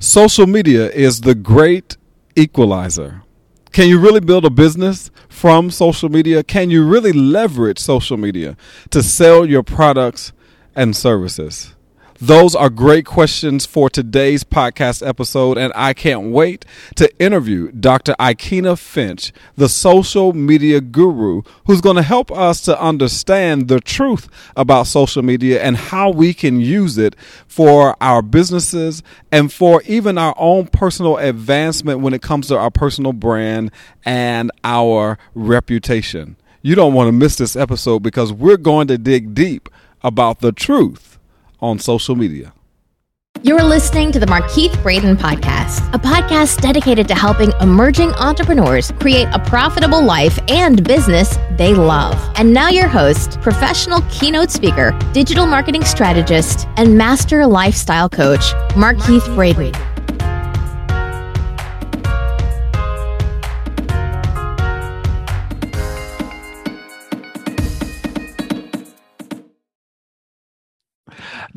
Social media is the great equalizer. Can you really build a business from social media? Can you really leverage social media to sell your products and services? Those are great questions for today's podcast episode, and I can't wait to interview Dr. Ikena Finch, the social media guru, who's going to help us to understand the truth about social media and how we can use it for our businesses and for even our own personal advancement when it comes to our personal brand and our reputation. You don't want to miss this episode because we're going to dig deep about the truth on social media. You're listening to the Markeith Braden Podcast, a podcast dedicated to helping emerging entrepreneurs create a profitable life and business they love. And now, your host, professional keynote speaker, digital marketing strategist, and master lifestyle coach, Markeith Braden.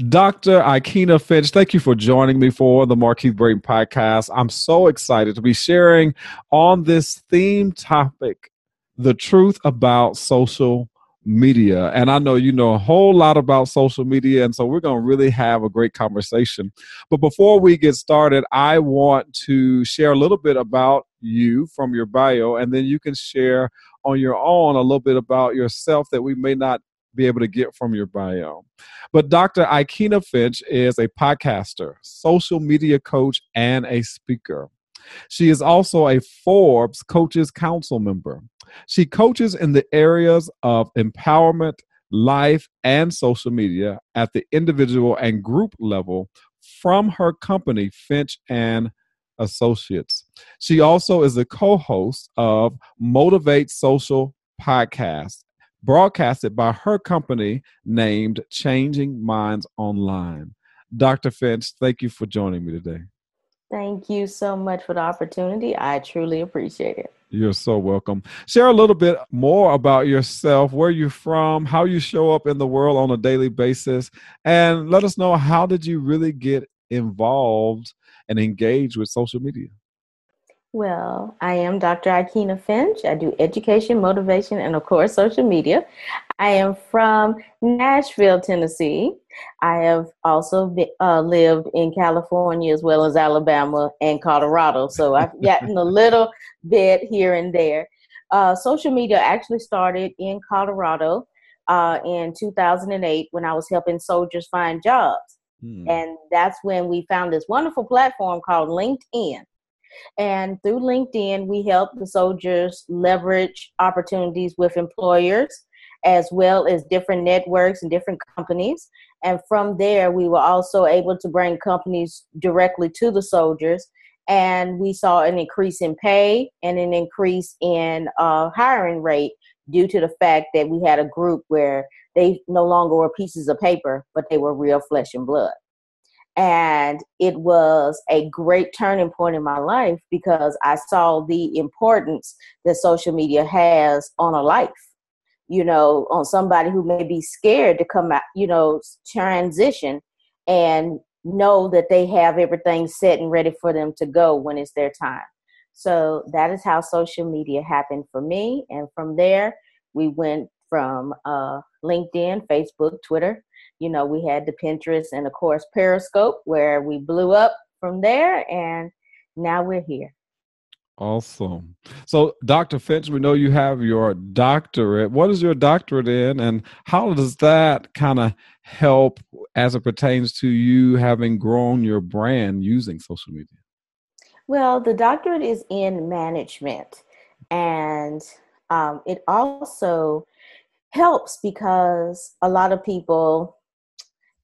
Dr. Ikena Finch, thank you for joining me for the Markeith Braden podcast. I'm so excited to be sharing on this theme topic the truth about social media. And I know you know a whole lot about social media, and so we're going to really have a great conversation. But before we get started, I want to share a little bit about you from your bio, and then you can share on your own a little bit about yourself that we may not be able to get from your bio. But Dr. Ikena Finch is a podcaster, social media coach, and a speaker. She is also a Forbes Coaches Council member. She coaches in the areas of empowerment, life, and social media at the individual and group level from her company, Finch and Associates. She also is a co host of Motivate Social podcast broadcasted by her company named Changing Minds Online. Dr. Finch, thank you for joining me today. Thank you so much for the opportunity. I truly appreciate it. You're so welcome. Share a little bit more about yourself, where you're from, how you show up in the world on a daily basis, and let us know how did you really get involved and engage with social media? Well, I am Dr. Ikena Finch. I do education, motivation, and of course, social media. I am from Nashville, Tennessee. I have also been, uh, lived in California as well as Alabama and Colorado. So I've gotten a little bit here and there. Uh, social media actually started in Colorado uh, in 2008 when I was helping soldiers find jobs. Hmm. And that's when we found this wonderful platform called LinkedIn and through LinkedIn, we help the soldiers leverage opportunities with employers as well as different networks and different companies. And from there, we were also able to bring companies directly to the soldiers. And we saw an increase in pay and an increase in uh, hiring rate due to the fact that we had a group where they no longer were pieces of paper, but they were real flesh and blood. And it was a great turning point in my life because I saw the importance that social media has on a life, you know, on somebody who may be scared to come out, you know, transition and know that they have everything set and ready for them to go when it's their time. So that is how social media happened for me. And from there, we went from uh, LinkedIn, Facebook, Twitter, you know, we had the Pinterest and of course Periscope where we blew up from there and now we're here. Awesome. So, Dr. Finch, we know you have your doctorate. What is your doctorate in, and how does that kind of help as it pertains to you having grown your brand using social media? Well, the doctorate is in management, and um, it also helps because a lot of people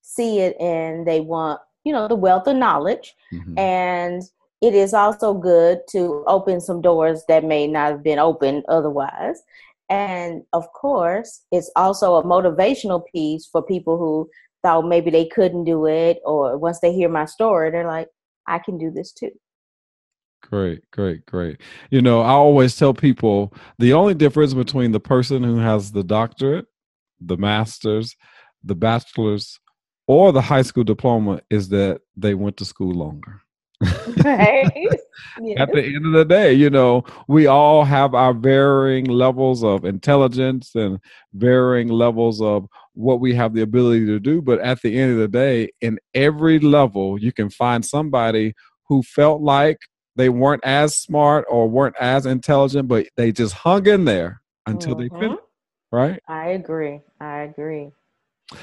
see it and they want, you know, the wealth of knowledge. Mm-hmm. And it is also good to open some doors that may not have been opened otherwise. And of course, it's also a motivational piece for people who thought maybe they couldn't do it, or once they hear my story, they're like, I can do this too. Great, great, great. You know, I always tell people the only difference between the person who has the doctorate, the master's, the bachelor's, or the high school diploma is that they went to school longer. Right. yes. At the end of the day, you know, we all have our varying levels of intelligence and varying levels of what we have the ability to do. But at the end of the day, in every level, you can find somebody who felt like they weren't as smart or weren't as intelligent, but they just hung in there until mm-hmm. they finished. Right? I agree. I agree.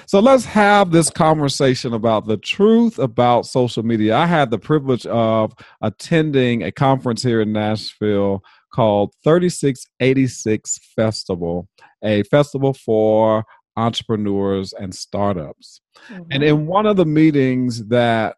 So let's have this conversation about the truth about social media. I had the privilege of attending a conference here in Nashville called 3686 Festival, a festival for entrepreneurs and startups. Mm-hmm. And in one of the meetings that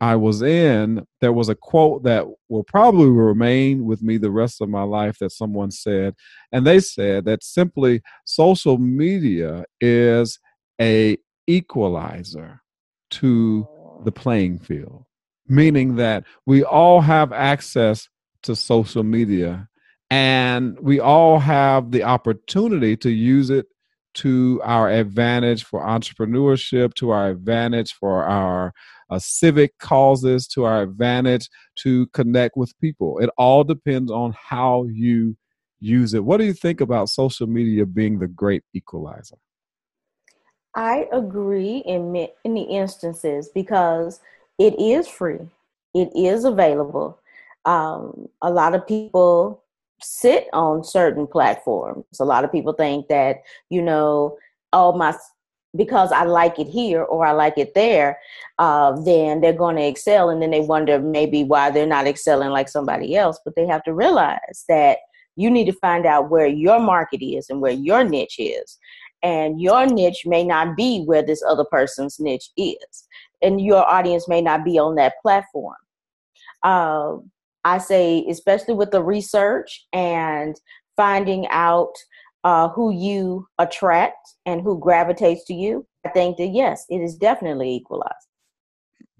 I was in, there was a quote that will probably remain with me the rest of my life that someone said. And they said that simply social media is a equalizer to the playing field, meaning that we all have access to social media and we all have the opportunity to use it to our advantage for entrepreneurship, to our advantage for our uh, civic causes, to our advantage to connect with people. It all depends on how you use it. What do you think about social media being the great equalizer? I agree in many instances because it is free, it is available. Um, a lot of people sit on certain platforms. A lot of people think that, you know, oh, my, because I like it here or I like it there, uh, then they're going to excel. And then they wonder maybe why they're not excelling like somebody else. But they have to realize that you need to find out where your market is and where your niche is and your niche may not be where this other person's niche is and your audience may not be on that platform. Uh, i say especially with the research and finding out uh, who you attract and who gravitates to you i think that yes it is definitely equalized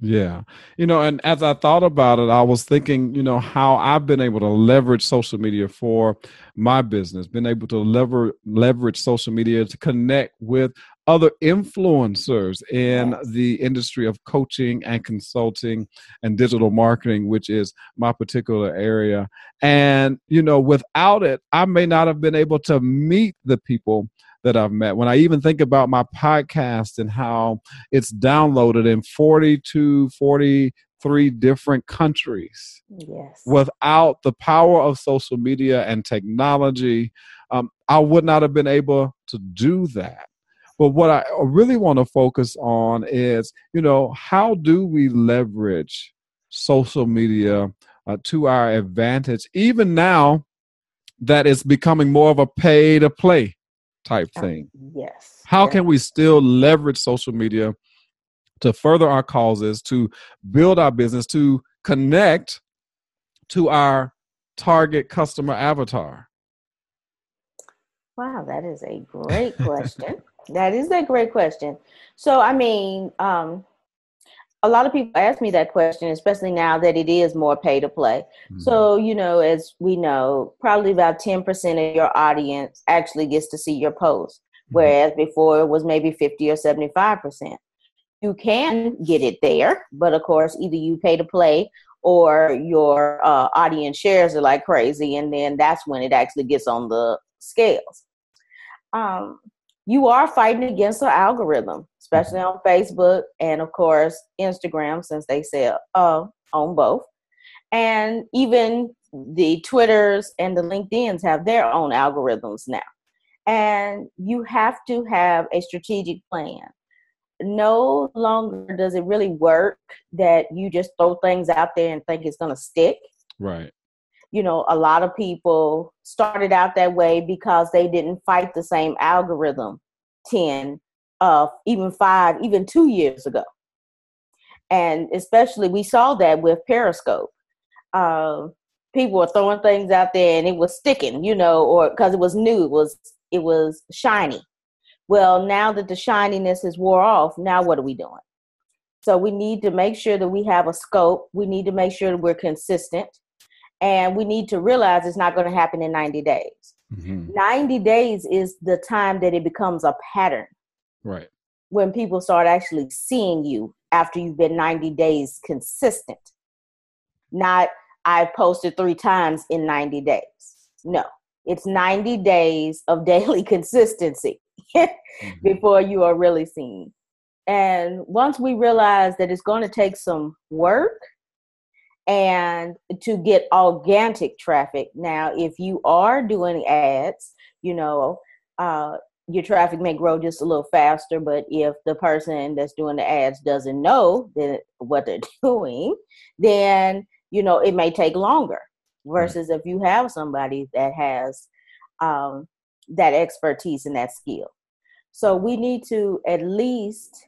yeah. You know, and as I thought about it, I was thinking, you know, how I've been able to leverage social media for my business, been able to lever leverage social media to connect with other influencers in yes. the industry of coaching and consulting and digital marketing, which is my particular area. And, you know, without it, I may not have been able to meet the people that I've met. When I even think about my podcast and how it's downloaded in 42, 43 different countries. Yes. Without the power of social media and technology, um, I would not have been able to do that. But what I really want to focus on is, you know, how do we leverage social media uh, to our advantage, even now that it's becoming more of a pay to play type thing. Yes. How yes. can we still leverage social media to further our causes, to build our business, to connect to our target customer avatar? Wow, that is a great question. that is a great question. So, I mean, um, a lot of people ask me that question, especially now that it is more pay to play. Mm-hmm. So, you know, as we know, probably about 10% of your audience actually gets to see your post, mm-hmm. whereas before it was maybe 50 or 75%. You can get it there, but of course, either you pay to play or your uh, audience shares are like crazy, and then that's when it actually gets on the scales. Um, you are fighting against the algorithm especially on Facebook and of course Instagram since they sell uh, on both. And even the Twitters and the LinkedIn's have their own algorithms now. And you have to have a strategic plan. No longer does it really work that you just throw things out there and think it's going to stick. Right. You know, a lot of people started out that way because they didn't fight the same algorithm 10, uh, even five, even two years ago. And especially, we saw that with Periscope. Uh, people were throwing things out there, and it was sticking, you know, or because it was new, it was it was shiny. Well, now that the shininess is wore off, now what are we doing? So we need to make sure that we have a scope. We need to make sure that we're consistent, and we need to realize it's not going to happen in 90 days. Mm-hmm. 90 days is the time that it becomes a pattern. Right. When people start actually seeing you after you've been 90 days consistent. Not I posted three times in 90 days. No, it's 90 days of daily consistency mm-hmm. before you are really seen. And once we realize that it's going to take some work and to get organic traffic. Now, if you are doing ads, you know, uh, your traffic may grow just a little faster, but if the person that's doing the ads doesn't know that what they're doing, then you know it may take longer. Versus right. if you have somebody that has um, that expertise and that skill. So we need to at least,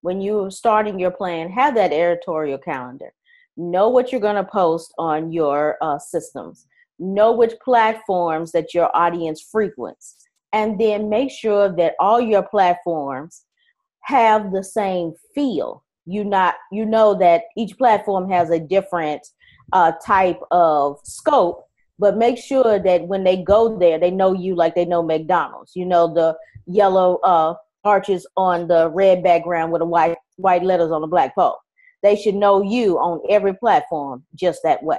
when you're starting your plan, have that editorial calendar know what you're going to post on your uh, systems know which platforms that your audience frequents and then make sure that all your platforms have the same feel you not you know that each platform has a different uh, type of scope but make sure that when they go there they know you like they know mcdonald's you know the yellow uh, arches on the red background with the white white letters on the black pole they should know you on every platform just that way.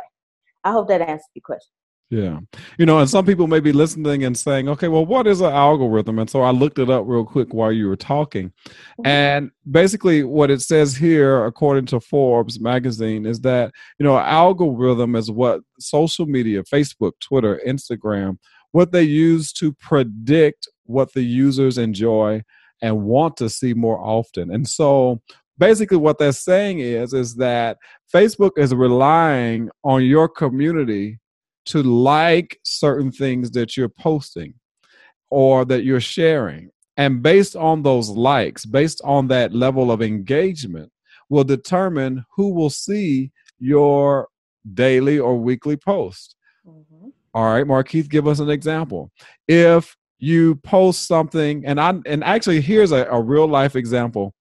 I hope that answers your question. Yeah. You know, and some people may be listening and saying, okay, well, what is an algorithm? And so I looked it up real quick while you were talking. Mm-hmm. And basically, what it says here, according to Forbes magazine, is that, you know, algorithm is what social media, Facebook, Twitter, Instagram, what they use to predict what the users enjoy and want to see more often. And so basically what they're saying is is that facebook is relying on your community to like certain things that you're posting or that you're sharing. And based on those likes based on that level of engagement will determine who will see your daily or weekly post. Mm-hmm. all right markeith give us an example. If you post something and i and actually here's a, a real life example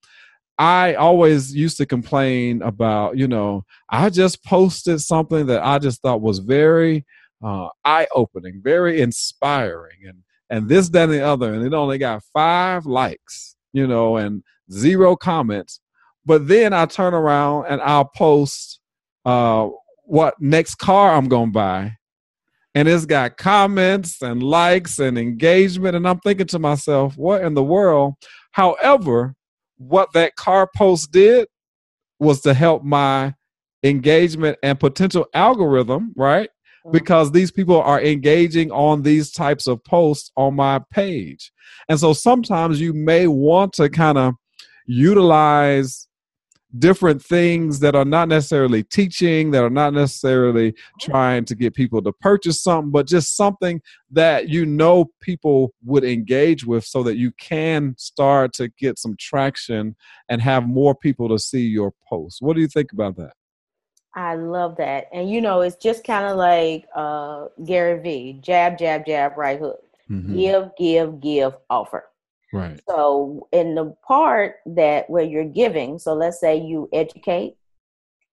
I always used to complain about, you know, I just posted something that I just thought was very uh, eye opening, very inspiring, and and this, that, and the other, and it only got five likes, you know, and zero comments. But then I turn around and I'll post uh, what next car I'm gonna buy, and it's got comments and likes and engagement, and I'm thinking to myself, what in the world? However, what that car post did was to help my engagement and potential algorithm, right? Mm-hmm. Because these people are engaging on these types of posts on my page. And so sometimes you may want to kind of utilize different things that are not necessarily teaching, that are not necessarily trying to get people to purchase something, but just something that you know people would engage with so that you can start to get some traction and have more people to see your posts. What do you think about that? I love that. And you know, it's just kind of like uh, Gary Vee jab, jab, jab, right hook. Mm-hmm. Give, give, give, offer. Right. So in the part that where you're giving, so let's say you educate,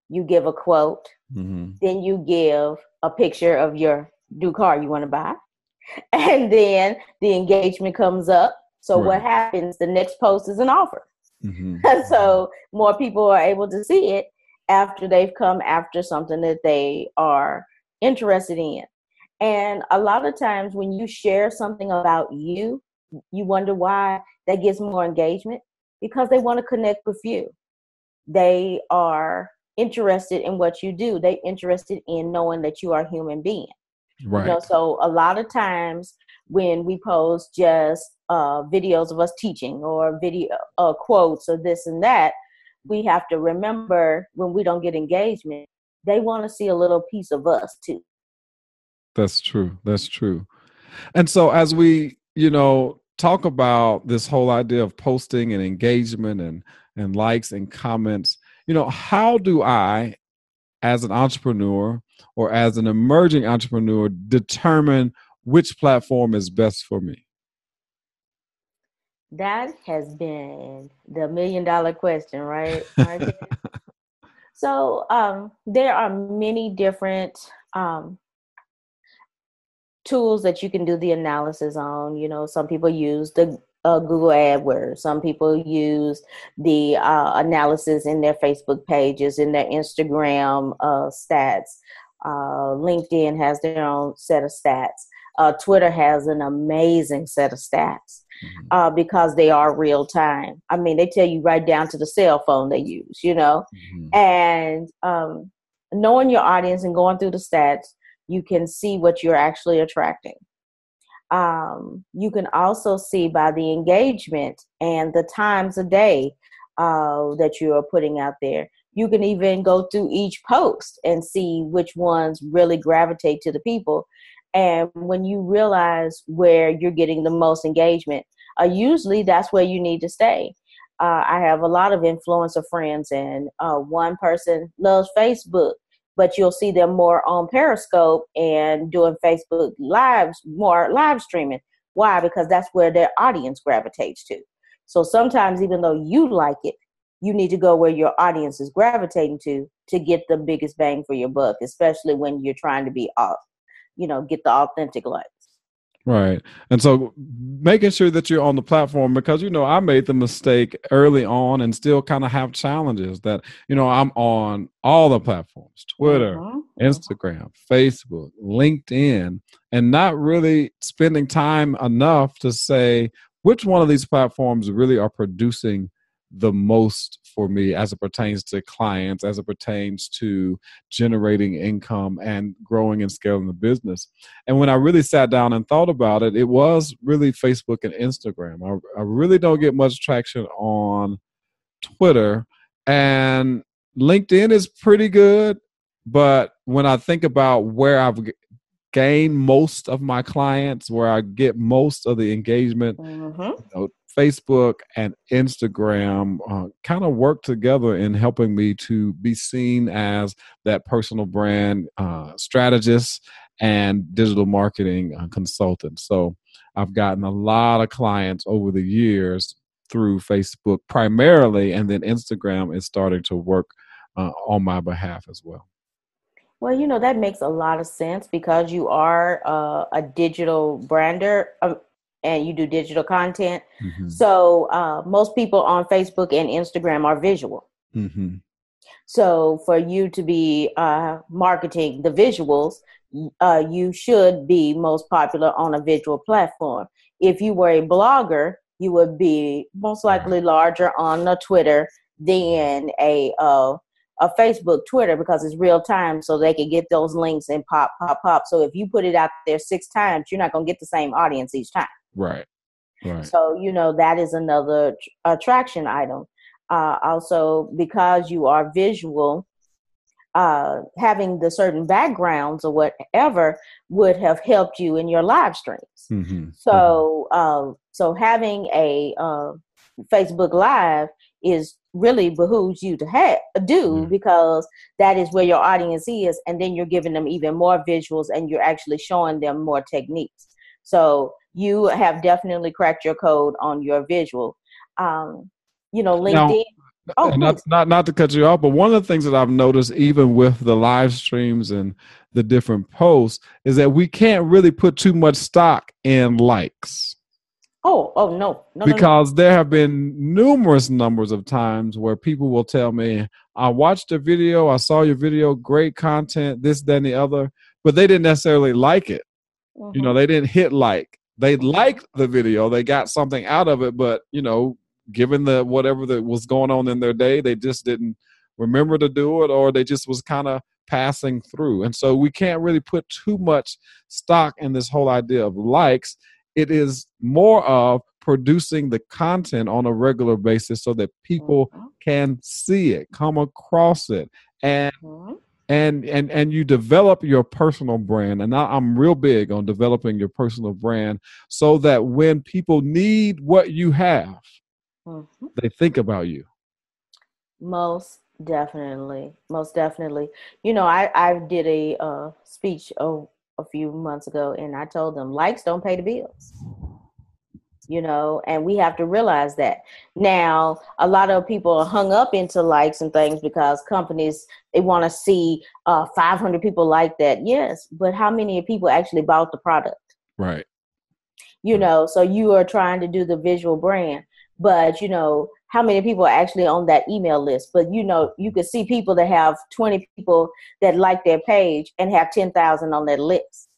you give a quote, mm-hmm. then you give a picture of your new car you want to buy, and then the engagement comes up. So right. what happens? The next post is an offer. Mm-hmm. so more people are able to see it after they've come after something that they are interested in. And a lot of times when you share something about you, you wonder why that gets more engagement? Because they want to connect with you. They are interested in what you do. They interested in knowing that you are a human being. Right you know, so a lot of times when we post just uh, videos of us teaching or video uh, quotes or this and that we have to remember when we don't get engagement they want to see a little piece of us too. That's true. That's true. And so as we you know, talk about this whole idea of posting and engagement and and likes and comments. You know, how do I as an entrepreneur or as an emerging entrepreneur determine which platform is best for me? That has been the million dollar question, right? so um, there are many different um, tools that you can do the analysis on. You know, some people use the uh, Google AdWords. Some people use the uh, analysis in their Facebook pages, in their Instagram uh, stats. Uh, LinkedIn has their own set of stats. Uh, Twitter has an amazing set of stats mm-hmm. Uh, because they are real time. I mean, they tell you right down to the cell phone they use, you know? Mm-hmm. And um, knowing your audience and going through the stats, you can see what you're actually attracting um, you can also see by the engagement and the times a day uh, that you are putting out there. You can even go through each post and see which ones really gravitate to the people. And when you realize where you're getting the most engagement, uh, usually that's where you need to stay. Uh, I have a lot of influencer friends, and uh, one person loves Facebook but you'll see them more on Periscope and doing Facebook lives, more live streaming. Why? Because that's where their audience gravitates to. So sometimes, even though you like it, you need to go where your audience is gravitating to to get the biggest bang for your buck, especially when you're trying to be off, you know, get the authentic likes. Right. And so making sure that you're on the platform because, you know, I made the mistake early on and still kind of have challenges that, you know, I'm on all the platforms Twitter, uh-huh. Instagram, Facebook, LinkedIn, and not really spending time enough to say which one of these platforms really are producing the most for me as it pertains to clients, as it pertains to generating income and growing and scaling the business. And when I really sat down and thought about it, it was really Facebook and Instagram. I, I really don't get much traction on Twitter. And LinkedIn is pretty good. But when I think about where I've gained most of my clients, where I get most of the engagement, mm-hmm. you know, Facebook and Instagram uh, kind of work together in helping me to be seen as that personal brand uh, strategist and digital marketing uh, consultant. So I've gotten a lot of clients over the years through Facebook primarily, and then Instagram is starting to work uh, on my behalf as well. Well, you know, that makes a lot of sense because you are uh, a digital brander. Um, and you do digital content. Mm-hmm. So uh, most people on Facebook and Instagram are visual. Mm-hmm. So for you to be uh, marketing the visuals, uh, you should be most popular on a visual platform. If you were a blogger, you would be most likely larger on a Twitter than a uh, a Facebook, Twitter because it's real time, so they can get those links and pop, pop, pop. So if you put it out there six times, you're not gonna get the same audience each time. Right. Right. So, you know, that is another attraction item. Uh, also, because you are visual, uh, having the certain backgrounds or whatever would have helped you in your live streams. Mm-hmm. So, mm-hmm. Uh, so having a uh, Facebook Live is really behooves you to have do mm-hmm. because that is where your audience is, and then you're giving them even more visuals, and you're actually showing them more techniques. So you have definitely cracked your code on your visual. Um, you know, LinkedIn. Now, oh, not, not not to cut you off, but one of the things that I've noticed, even with the live streams and the different posts, is that we can't really put too much stock in likes. Oh, oh no, no because no, no. there have been numerous numbers of times where people will tell me, "I watched a video, I saw your video, great content, this, then the other," but they didn't necessarily like it. Mm-hmm. You know, mm-hmm. they didn't hit like they liked the video they got something out of it but you know given the whatever that was going on in their day they just didn't remember to do it or they just was kind of passing through and so we can't really put too much stock in this whole idea of likes it is more of producing the content on a regular basis so that people mm-hmm. can see it come across it. And mm-hmm and and and you develop your personal brand. And i'm real big on developing your personal brand so that when people need what you have mm-hmm. they think about you. Most definitely. Most definitely. You know i i did a uh, speech a, a few months ago and i told them likes don't pay the bills you know, and we have to realize that. Now, a lot of people are hung up into likes and things because companies they want to see uh, 500 people like that. Yes, but how many people actually bought the product? Right. you know so you are trying to do the visual brand but you know how many people are actually on that email list? But you know you can see people that have 20 people that like their page and have 10,000 on their list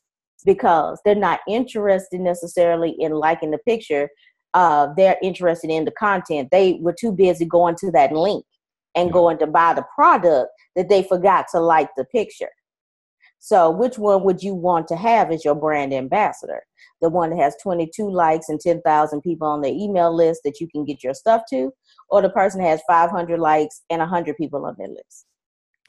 because they're not interested necessarily in liking the picture. Uh, they're interested in the content. They were too busy going to that link and going to buy the product that they forgot to like the picture so, which one would you want to have as your brand ambassador? The one that has 22 likes and 10,000 people on their email list that you can get your stuff to, or the person has 500 likes and 100 people on their list?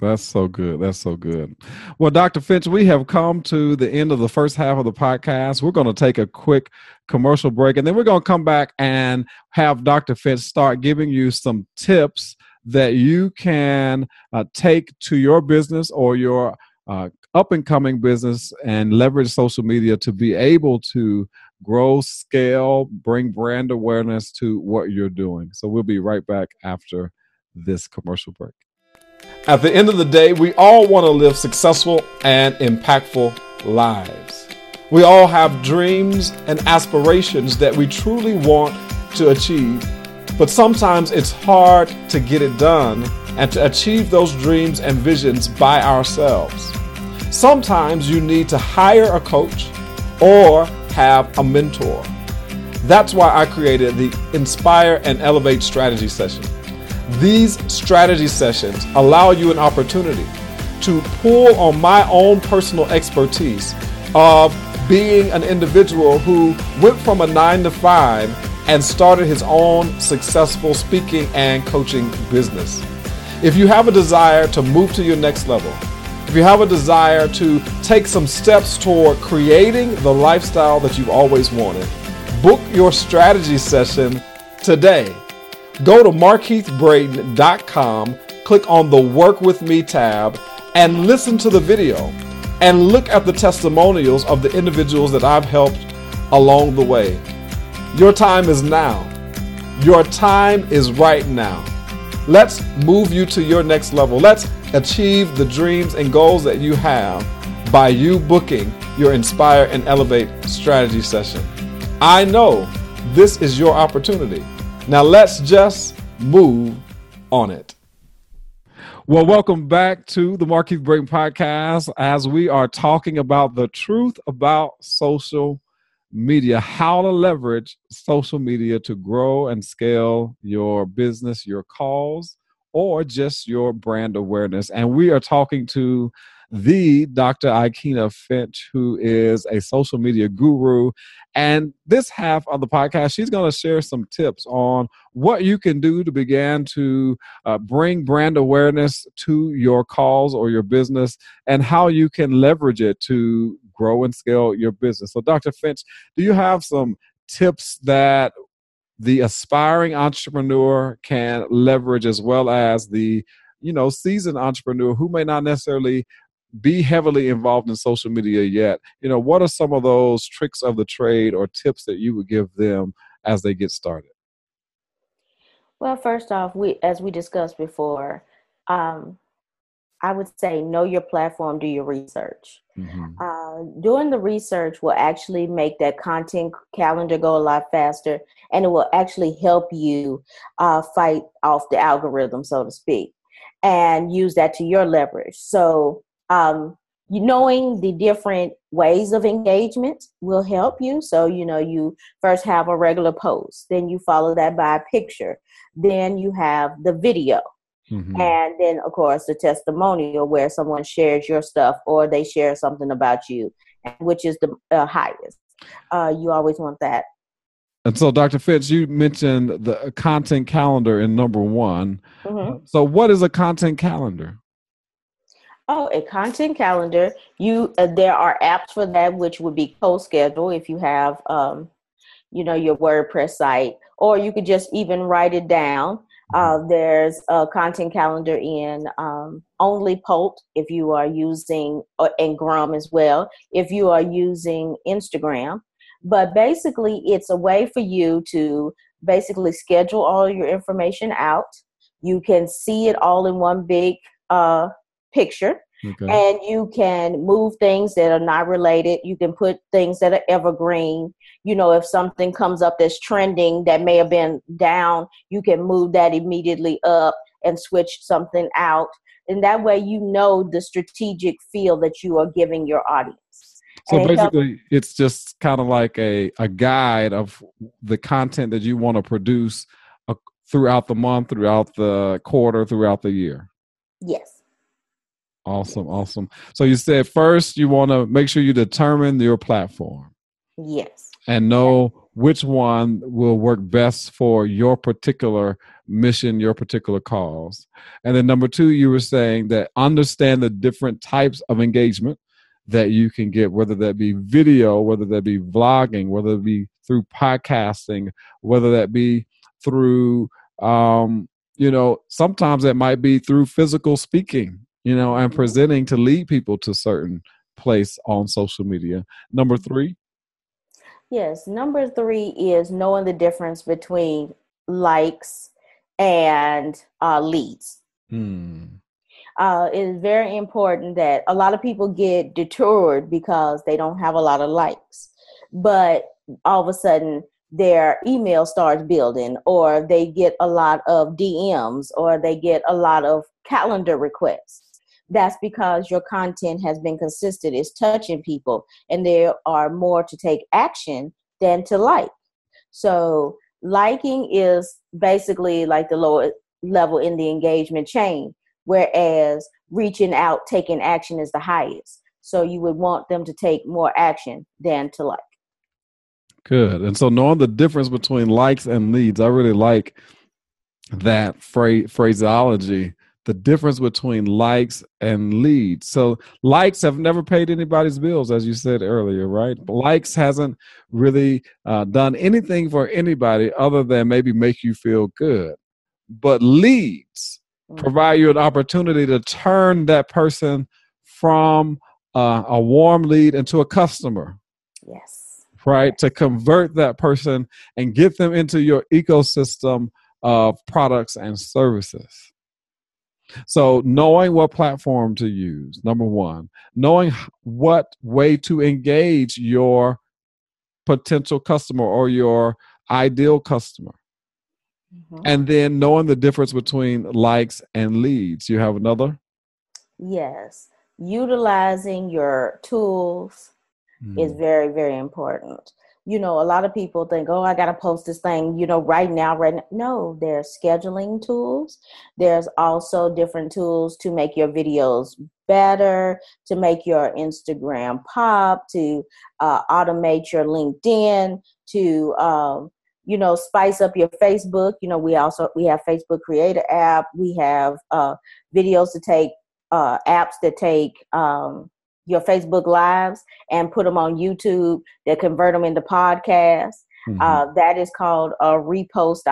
That's so good. That's so good. Well, Dr. Finch, we have come to the end of the first half of the podcast. We're going to take a quick commercial break and then we're going to come back and have Dr. Finch start giving you some tips that you can uh, take to your business or your uh, up and coming business and leverage social media to be able to grow, scale, bring brand awareness to what you're doing. So we'll be right back after this commercial break. At the end of the day, we all want to live successful and impactful lives. We all have dreams and aspirations that we truly want to achieve, but sometimes it's hard to get it done and to achieve those dreams and visions by ourselves. Sometimes you need to hire a coach or have a mentor. That's why I created the Inspire and Elevate strategy session. These strategy sessions allow you an opportunity to pull on my own personal expertise of being an individual who went from a nine to five and started his own successful speaking and coaching business. If you have a desire to move to your next level, if you have a desire to take some steps toward creating the lifestyle that you've always wanted, book your strategy session today. Go to markeithbraden.com, click on the Work With Me tab, and listen to the video and look at the testimonials of the individuals that I've helped along the way. Your time is now. Your time is right now. Let's move you to your next level. Let's achieve the dreams and goals that you have by you booking your Inspire and Elevate strategy session. I know this is your opportunity. Now let's just move on it. Well, welcome back to the Markeith Braden podcast as we are talking about the truth about social media, how to leverage social media to grow and scale your business, your cause, or just your brand awareness. And we are talking to the Dr. Ikena Finch, who is a social media guru. And this half of the podcast, she's going to share some tips on what you can do to begin to uh, bring brand awareness to your cause or your business and how you can leverage it to grow and scale your business. So, Dr. Finch, do you have some tips that the aspiring entrepreneur can leverage as well as the you know seasoned entrepreneur who may not necessarily be heavily involved in social media yet. You know what are some of those tricks of the trade or tips that you would give them as they get started? Well first off we as we discussed before um, I would say know your platform, do your research. Mm-hmm. Uh, doing the research will actually make that content calendar go a lot faster and it will actually help you uh, fight off the algorithm, so to speak, and use that to your leverage. So, um, you knowing the different ways of engagement will help you. So, you know, you first have a regular post, then you follow that by a picture, then you have the video Mm-hmm. And then, of course, the testimonial where someone shares your stuff or they share something about you, which is the uh, highest. Uh, you always want that. And so, Dr. Finch, you mentioned the content calendar in number one. Mm-hmm. So, what is a content calendar? Oh, a content calendar. You uh, there are apps for that, which would be CoSchedule if you have, um, you know, your WordPress site, or you could just even write it down. Uh, there's a content calendar in um, OnlyPost if you are using, uh, and Grum as well, if you are using Instagram. But basically, it's a way for you to basically schedule all your information out. You can see it all in one big uh, picture. Okay. And you can move things that are not related. You can put things that are evergreen. You know, if something comes up that's trending that may have been down, you can move that immediately up and switch something out. And that way you know the strategic feel that you are giving your audience. So basically, it's just kind of like a, a guide of the content that you want to produce uh, throughout the month, throughout the quarter, throughout the year. Yes. Awesome, awesome. So you said first you want to make sure you determine your platform. Yes. And know which one will work best for your particular mission, your particular cause. And then number two, you were saying that understand the different types of engagement that you can get, whether that be video, whether that be vlogging, whether it be through podcasting, whether that be through, um, you know, sometimes it might be through physical speaking, you know, i'm presenting to lead people to certain place on social media. Number three. Yes, number three is knowing the difference between likes and uh, leads. Hmm uh, it is very important that a lot of people get deterred because they don't have a lot of likes. But all of a sudden, their email starts building, or they get a lot of DMs, or they get a lot of calendar requests. That's because your content has been consistent, it's touching people, and there are more to take action than to like. So, liking is basically like the lower level in the engagement chain whereas reaching out, taking action is the highest. So you would want them to take more action than to like. Good. And so knowing the difference between likes and leads, I really like that phrase phraseology the difference between likes and leads. So likes have never paid anybody's bills, as you said earlier, right? Likes hasn't really uh, done anything for anybody other than maybe make you feel good. But leads Mm-hmm. provide you an opportunity to turn that person from uh, a warm lead into a customer. Yes. Right? To convert that person and get them into your ecosystem of products and services. So, knowing what platform to use, number one, knowing what way to engage your potential customer or your ideal customer. Mm-hmm. And then knowing the difference between likes and leads. You have another? Yes. Utilizing your tools mm-hmm. is very, very important. You know, a lot of people think, oh, I got to post this thing, you know, right now, right now. No, there's scheduling tools. There's also different tools to make your videos better, to make your Instagram pop, to uh, automate your LinkedIn, to um, you know spice up your facebook you know we also we have facebook creator app we have uh, videos to take uh, apps that take um, your facebook lives and put them on youtube. That convert them into podcasts. Mm-hmm. uh, that is called a repost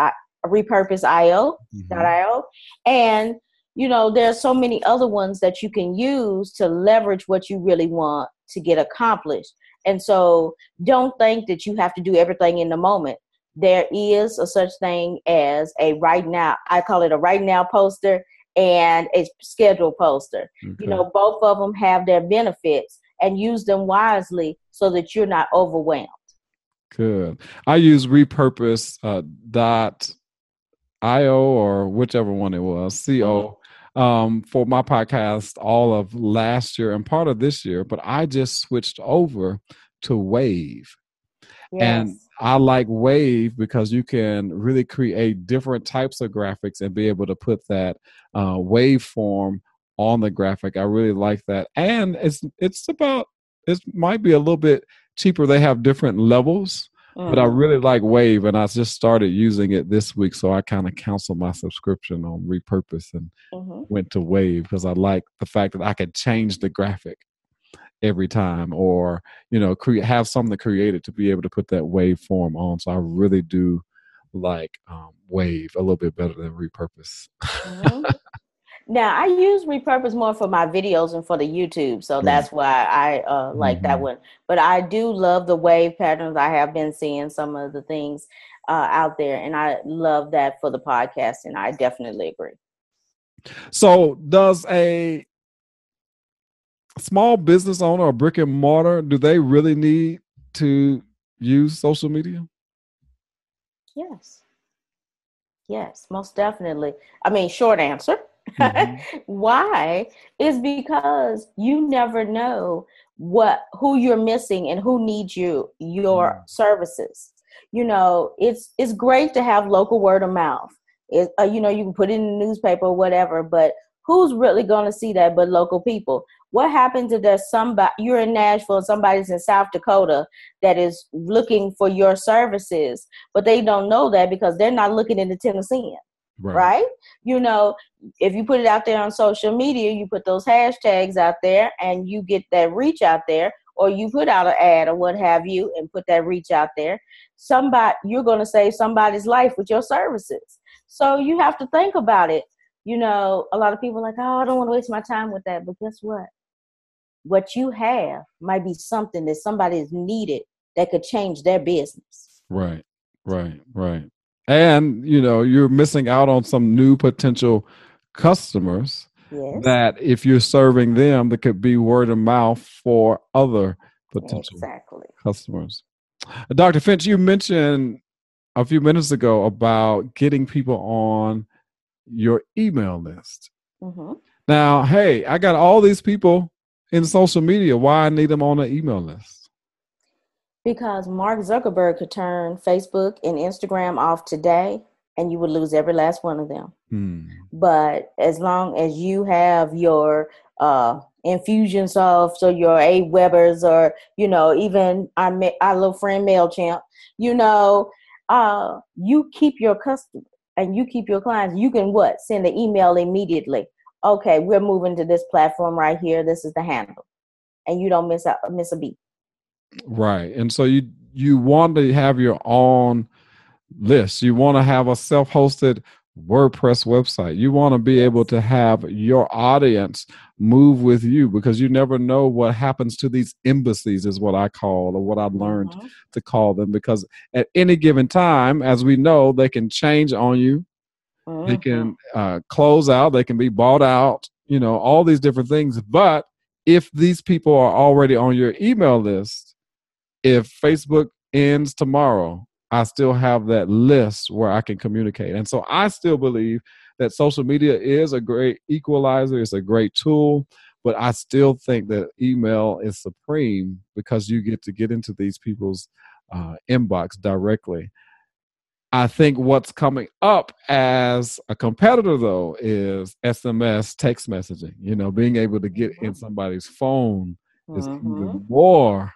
repurpose io mm-hmm. .io and you know there's so many other ones that you can use to leverage what you really want to get accomplished. And so don't think that you have to do everything in the moment. There is a such thing as a right now i call it a right now poster and a schedule poster okay. you know both of them have their benefits and use them wisely so that you're not overwhelmed good i use repurpose uh, dot io or whichever one it was co mm-hmm. um, for my podcast all of last year and part of this year but i just switched over to Wavve yes. and I like Wavve because you can really create different types of graphics and be able to put that uh, waveform on the graphic. I really like that, and it's it's about it might be a little bit cheaper. They have different levels, mm. but I mm. really like Wavve, and I just started using it this week, so I kind of canceled my subscription on Repurpose and mm-hmm. went to Wavve because I like the fact that I could change the graphic every time or you know create have something created to be able to put that waveform on so i really do like um, Wavve a little bit better than repurpose. Mm-hmm. now i use repurpose more for my videos and for the youtube so that's why i uh, like mm-hmm. that one. But i do love the wave patterns. I have been seeing some of the things uh, out there and i love that for the podcast and i definitely agree. So does a small business owner or brick and mortar, do they really need to use social media? Yes. Yes, most definitely. I mean, short answer. Mm-hmm. Why? Is because you never know what who you're missing and who needs you your mm. services. You know, it's it's great to have local word of mouth. It, uh, you know, you can put it in the newspaper or whatever, but who's really going to see that but local people? What happens if there's somebody you're in Nashville, somebody's in South Dakota that is looking for your services, but they don't know that because they're not looking into Tennessee. Right. right. You know, if you put it out there on social media, you put those hashtags out there and you get that reach out there, or you put out an ad or what have you and put that reach out there. Somebody, you're going to save somebody's life with your services. So you have to think about it. You know, a lot of people like, oh, I don't want to waste my time with that. But guess what? What you have might be something that somebody is needed that could change their business. Right, right, right and you know you're missing out on some new potential customers yes. that if you're serving them that could be word of mouth for other potential exactly. customers dr finch you mentioned a few minutes ago about getting people on your email list mm-hmm. now hey i got all these people in social media why i need them on an email list because Mark Zuckerberg could turn Facebook and Instagram off today and you would lose every last one of them. Hmm. But as long as you have your uh, Infusionsoft or your Aweber's or, you know, even our, our little friend MailChimp, you know, uh, you keep your customer and you keep your clients, you can what? Send an email immediately. Okay, we're moving to this platform right here. This is the handle. And you don't miss out miss a beat. Right. And so you you want to have your own list. You want to have a self-hosted WordPress website. You want to be able to have your audience move with you because you never know what happens to these embassies, is what I call or what I've learned mm-hmm. to call them. Because at any given time, as we know, they can change on you, mm-hmm. they can uh, close out, they can be bought out, you know, all these different things. But if these people are already on your email list, if Facebook ends tomorrow, I still have that list where I can communicate. And so I still believe that social media is a great equalizer, it's a great tool, but I still think that email is supreme because you get to get into these people's uh, inbox directly. I think what's coming up as a competitor though is SMS text messaging. You know, being able to get in somebody's phone is mm-hmm. even more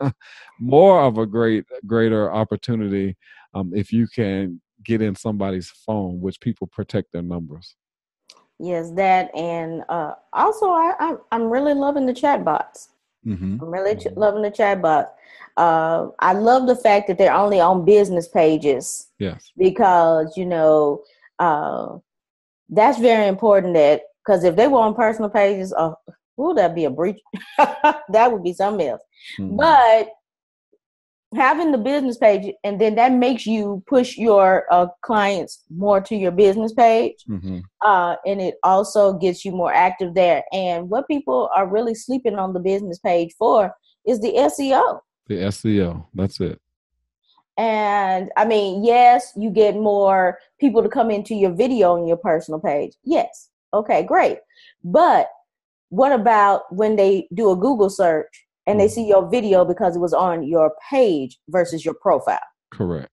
more of a great greater opportunity um, if you can get in somebody's phone, which people protect their numbers. Yes, that and uh, also I, I I'm really loving the chatbots. Mm-hmm. I'm really ch- loving the chatbots. Uh, I love the fact that they're only on business pages. Yes, because you know uh, that's very important. That because if they were on personal pages, uh, Will that be a breach? that would be something else. Mm-hmm. But having the business page and then that makes you push your uh, clients more to your business page mm-hmm. uh, and it also gets you more active there. And what people are really sleeping on the business page for is the seo the seo that's it. And i mean yes you get more people to come into your video on your personal page. Yes. Okay great. But what about when they do a Google search and they see your video because it was on your page versus your profile? Correct.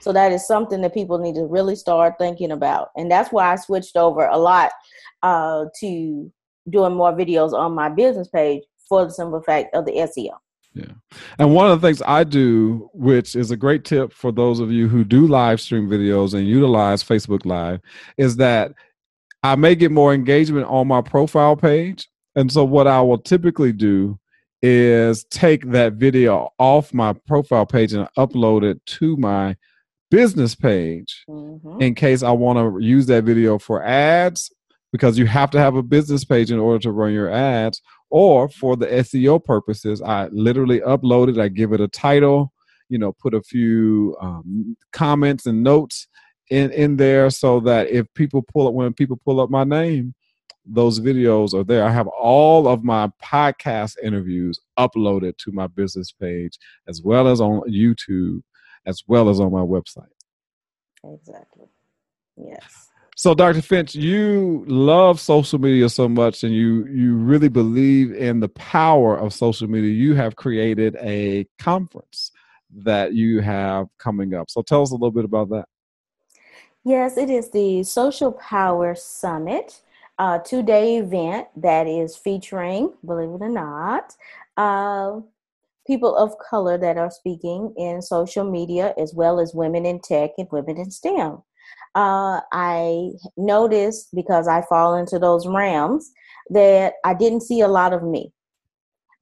So that is something that people need to really start thinking about. And that's why I switched over a lot uh, to doing more videos on my business page for the simple fact of the SEO. Yeah. And one of the things I do, which is a great tip for those of you who do live stream videos and utilize Facebook Live, is that I may get more engagement on my profile page. And so, what I will typically do is take that video off my profile page and upload it to my business page mm-hmm. in case I want to use that video for ads because you have to have a business page in order to run your ads or for the SEO purposes I literally upload it I give it a title you know put a few um, comments and notes in in there so that if people pull up when people pull up my name those videos are there. I have all of my podcast interviews uploaded to my business page, as well as on YouTube, as well as on my website. Exactly. Yes. So, Dr. Finch, you love social media so much, and you you really believe in the power of social media. You have created a conference that you have coming up. So, tell us a little bit about that. Yes, it is the Social Power Summit, a two day event that is featuring, believe it or not, uh, people of color that are speaking in social media, as well as women in tech and women in STEM. Uh, I noticed because I fall into those realms that I didn't see a lot of me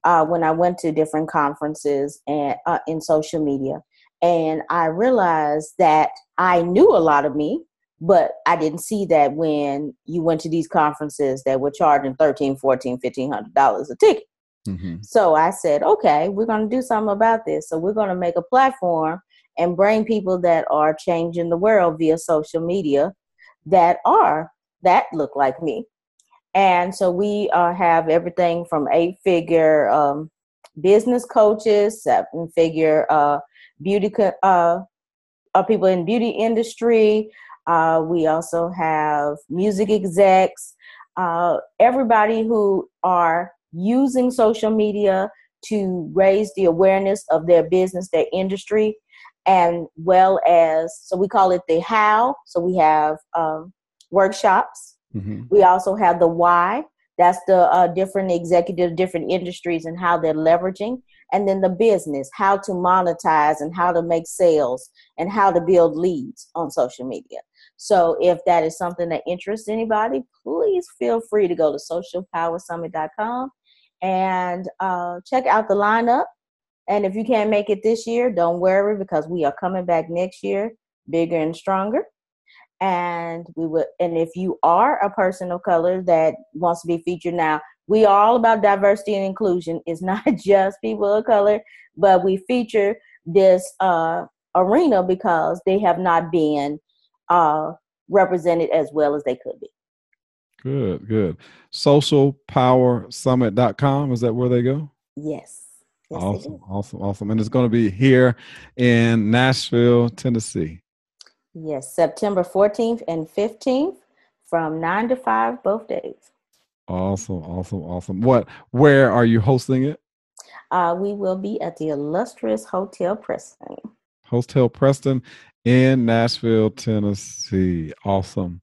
uh, when I went to different conferences and uh, in social media, and I realized that I knew a lot of me, but I didn't see that when you went to these conferences that were charging thirteen, fourteen, fifteen hundred dollars a ticket. Mm-hmm. So I said, okay, we're going to do something about this. So we're going to make a platform and bring people that are changing the world via social media that are that look like me and so we uh, have everything from eight figure um, business coaches seven figure uh, beauty uh, uh, people in beauty industry uh, we also have music execs uh, everybody who are using social media to raise the awareness of their business their industry and well as so we call it the how. So we have um, workshops. Mm-hmm. we also have the why. That's the uh, different executive different industries and how they're leveraging. And then the business how to monetize and how to make sales and how to build leads on social media so if that is something that interests anybody please feel free to go to socialpowersummit.com and uh, check out the lineup and if you can't make it this year, don't worry because we are coming back next year bigger and stronger. And we will and if you are a person of color that wants to be featured now, we are all about diversity and inclusion. It's not just people of color, but we feature this uh, arena because they have not been uh, represented as well as they could be. Good, good. Socialpowersummit.com, is that where they go? Yes. Yes, awesome, awesome, awesome. And it's going to be here in Nashville, Tennessee. Yes, September 14th and 15th from 9 to 5 both days. Awesome, awesome, awesome. What where are you hosting it? Uh, we will be at the illustrious Hotel Preston. Hotel Preston in Nashville, Tennessee. Awesome.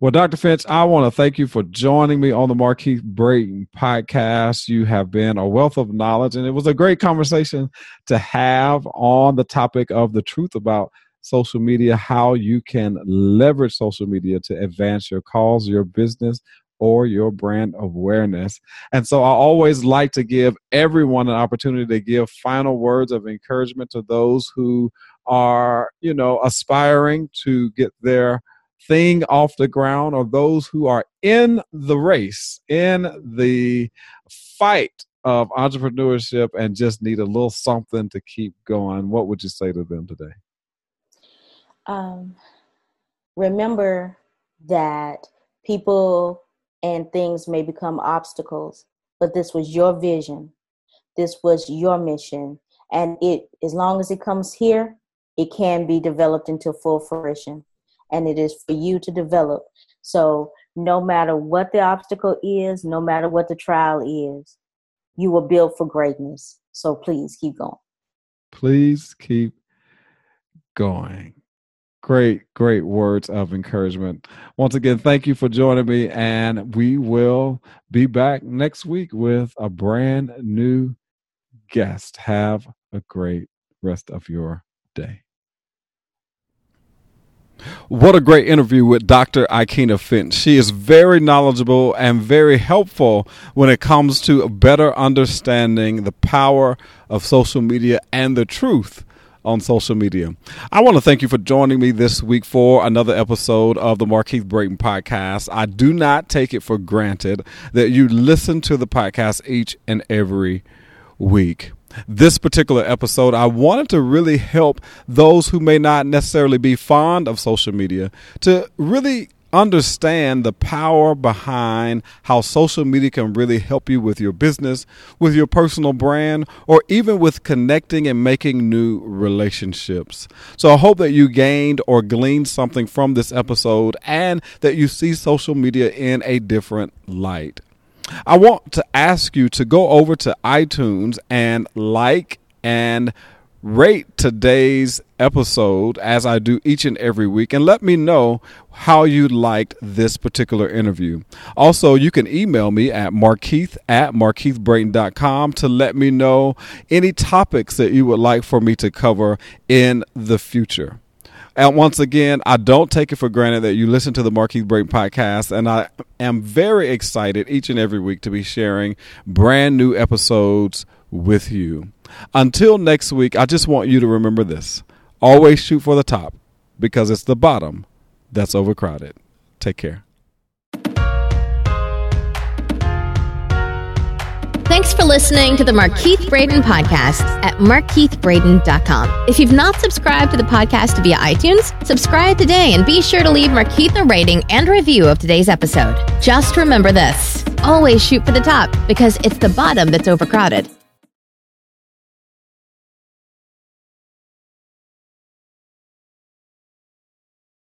Well, Dr. Finch, I want to thank you for joining me on the Markeith Brayton podcast. You have been a wealth of knowledge, and it was a great conversation to have on the topic of the truth about social media, how you can leverage social media to advance your cause, your business, or your brand awareness. And so I always like to give everyone an opportunity to give final words of encouragement to those who are, you know, aspiring to get their thing off the ground or those who are in the race, in the fight of entrepreneurship and just need a little something to keep going, what would you say to them today? Um, remember that people and things may become obstacles, but this was your vision. This was your mission. And it as long as it comes here, it can be developed into full fruition. And it is for you to develop. So no matter what the obstacle is, no matter what the trial is, you were built for greatness. So please keep going. Please keep going. Great, great words of encouragement. Once again, thank you for joining me. And we will be back next week with a brand new guest. Have a great rest of your day. What a great interview with Dr. Ikena Finch. She is very knowledgeable and very helpful when it comes to better understanding the power of social media and the truth on social media. I want to thank you for joining me this week for another episode of the Markeith Brayton podcast. I do not take it for granted that you listen to the podcast each and every week. This particular episode, I wanted to really help those who may not necessarily be fond of social media to really understand the power behind how social media can really help you with your business, with your personal brand, or even with connecting and making new relationships. So I hope that you gained or gleaned something from this episode and that you see social media in a different light. I want to ask you to go over to iTunes and like and rate today's episode as I do each and every week and let me know how you liked this particular interview. Also, you can email me at markeith at markeithbrayton.com to let me know any topics that you would like for me to cover in the future. And once again, I don't take it for granted that you listen to the Markeith Brayton podcast, and I am very excited each and every week to be sharing brand new episodes with you. Until next week, I just want you to remember this always shoot for the top because it's the bottom that's overcrowded. Take care. Thanks for listening to the Markeith Brayton podcast at markeithbrayton.com. If you've not subscribed to the podcast via iTunes, subscribe today and be sure to leave Markeith a rating and review of today's episode. Just remember this always shoot for the top because it's the bottom that's overcrowded.